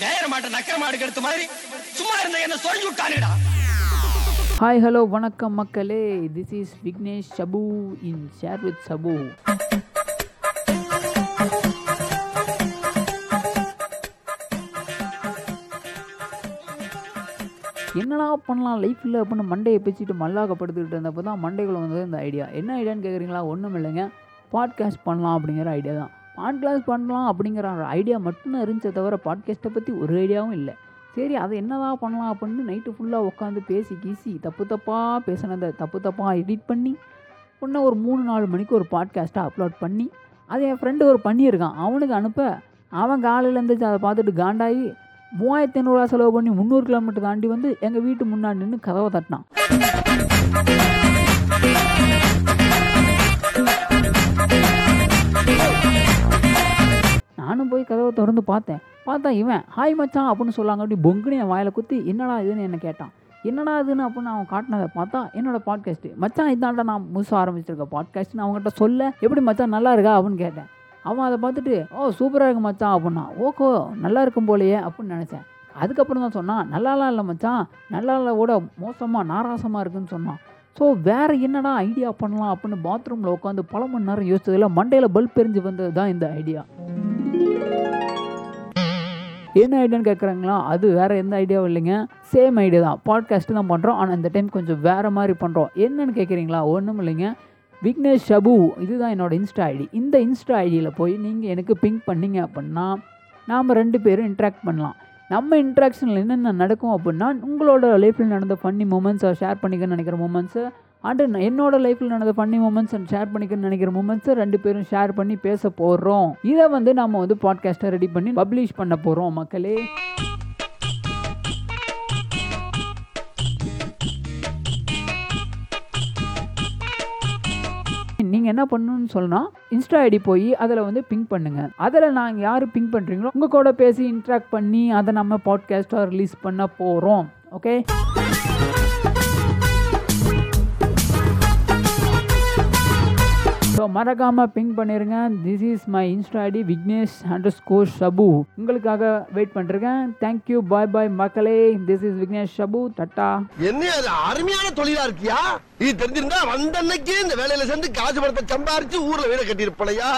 நேர மாட்ட நக்கர மாடு மாதிரி சும்மா இருந்த என்ன சொல்லி விட்டானுடா. ஹாய் ஹலோ வணக்கம் மக்களே. This is Vignesh Sabu in share with Sabu என்னடா பண்ணலாம்? லைஃப்பில் அப்படின்னு மண்டையை பிச்சுட்டு மல்லாக்கப்படுத்திக்கிட்டு இருந்தப்போ தான் மண்டைக்குள்ள வந்தது இந்த ஐடியா என்ன ஐடியான்னு கேட்குறீங்களா ஒன்றும் இல்லைங்க பாட்காஸ்ட் பண்ணலாம் அப்படிங்கிற ஐடியா தான். பாட்காஸ்ட் பண்ணலாம் அப்படிங்கிற ஒரு ஐடியா மட்டும்தான் இருந்துச்சே தவிர பாட்காஸ்ட்டை பற்றி ஒரு ஐடியாவும் இல்லை. சரி அதை என்னதான் பண்ணலாம் அப்படின்னு நைட்டு ஃபுல்லாக உட்காந்து பேசி கீசி தப்பு தப்பாக பேசினதை தப்பு தப்பாக எடிட் பண்ணி ஒன்று ஒரு மூணு நாலு மணிக்கு ஒரு பாட்காஸ்ட்டை அப்லோட் பண்ணி அதை என் ஃப்ரெண்டு ஒரு பண்ணியிருக்கான். அவனுக்கு அனுப்ப அவன் காலையில் இருந்துச்சு அதை பார்த்துட்டு காண்டாகி மூவாயிரத்தி ஐநூறுரூவா செலவு பண்ணி முந்நூறு கிலோமீட்டர் தாண்டி வந்து எங்கள் வீட்டு முன்னாடி நின்று கதவை தட்டினான். கதவை திறந்து பார்த்தேன். பார்த்தா இவன் ஹாய் மச்சான் அப்படின்னு சொல்லாங்க. அப்படி பொங்குனு என் வாயில் குத்தி என்னடா இதுன்னு என்ன கேட்டான்? என்னடா இதுன்னு அப்படின்னு அவன் காட்டினதை பார்த்தா என்னோட பாட்காஸ்ட்டு மச்சான் இதாண்டா நான் முழுசாக ஆரம்பிச்சிருக்க பாட்காஸ்ட்னு அவங்ககிட்ட சொல்ல எப்படி மச்சான் நல்லா இருக்கா? அப்படின்னு கேட்டேன். அவன் அதை பார்த்துட்டு ஓ சூப்பராக இருக்கு மச்சான் அப்படின்னா ஓகோ நல்லா இருக்கும் போலையே அப்படின்னு நினச்சேன். அதுக்கப்புறம் தான் சொன்னான் நல்லாலாம் இல்லை மச்சான். நல்லா கூட மோசமாக நாராசமாக இருக்குன்னு சொன்னான். ஸோ வேறு என்னடா ஐடியா பண்ணலாம்? அப்படின்னு பாத்ரூமில் உட்காந்து பல மணி நேரம் யோசிச்சதில் மண்டையில் பல்ப் எரிஞ்சு வந்தது தான் இந்த ஐடியா. என்ன ஐடியான்னு கேட்குறாங்களா அது வேறு எந்த ஐடியாவும் இல்லைங்க. சேம் ஐடியா தான். பாட்காஸ்ட்டு தான் பண்ணுறோம் ஆனால் இந்த டைம் கொஞ்சம் வேறு மாதிரி பண்ணுறோம் என்னன்னு கேட்குறீங்களா ஒன்றும் இல்லைங்க. விக்னேஷ் ஷபு இதுதான் என்னோட இன்ஸ்டா ஐடி இந்த இன்ஸ்டா ஐடியில் போய் நீங்கள் எனக்கு பிங்க் பண்ணீங்க அப்படின்னா நாம் ரெண்டு பேரும் இன்ட்ராக்ட் பண்ணலாம். நம்ம இன்ட்ராக்ஷனில் என்னென்ன நடக்கும் அப்படின்னா உங்களோட லைஃப்பில் நடந்த ஃபன்னி மூமெண்ட்ஸை ஷேர் பண்ணிக்கன்னு நினைக்கிற மூமெண்ட்ஸு அண்டு என்னோட லைஃப்பில் நடந்த ஃபன்னி மூமெண்ட்ஸ் அண்ட் ஷேர் பண்ணிக்கன்னு நினைக்கிற மூமெண்ட்ஸை ரெண்டு பேரும் ஷேர் பண்ணி பேச போகிறோம் இதை வந்து நம்ம வந்து பாட்காஸ்ட்டை ரெடி பண்ணி பப்ளிஷ் பண்ண போகிறோம் மக்களே. நீங்கள் என்ன பண்ணணும்னு சொன்னால் இன்ஸ்டா ஐடி போய் அதில் வந்து பிங்க் பண்ணுங்கள் அதில் நாங்கள் யார் பிங்க் பண்ணுறீங்களோ உங்கள் கூட பேசி இன்ட்ராக்ட் பண்ணி அதை நம்ம பாட்காஸ்ட்டாக ரிலீஸ் பண்ண போகிறோம் ஓகே ஸோ மறக்காமல் பிங்க் பண்ணிடுங்க this is my insta ID Vignesh underscore Shabu உங்களுக்காக வெயிட் பண்ணிருக்கேன் தேங்க்யூ பாய் பாய் மக்களே. This is Vignesh Shabu ta-ta என்ன அது அருமையான தொழிலா இருக்கியா? இது தெரிஞ்சிருந்தா வந்த அன்னைக்கு இந்த வேலையில சேர்ந்து காசு படத்தை சம்பாரிச்சு ஊர்ல வீட கட்டியிருப்பலையா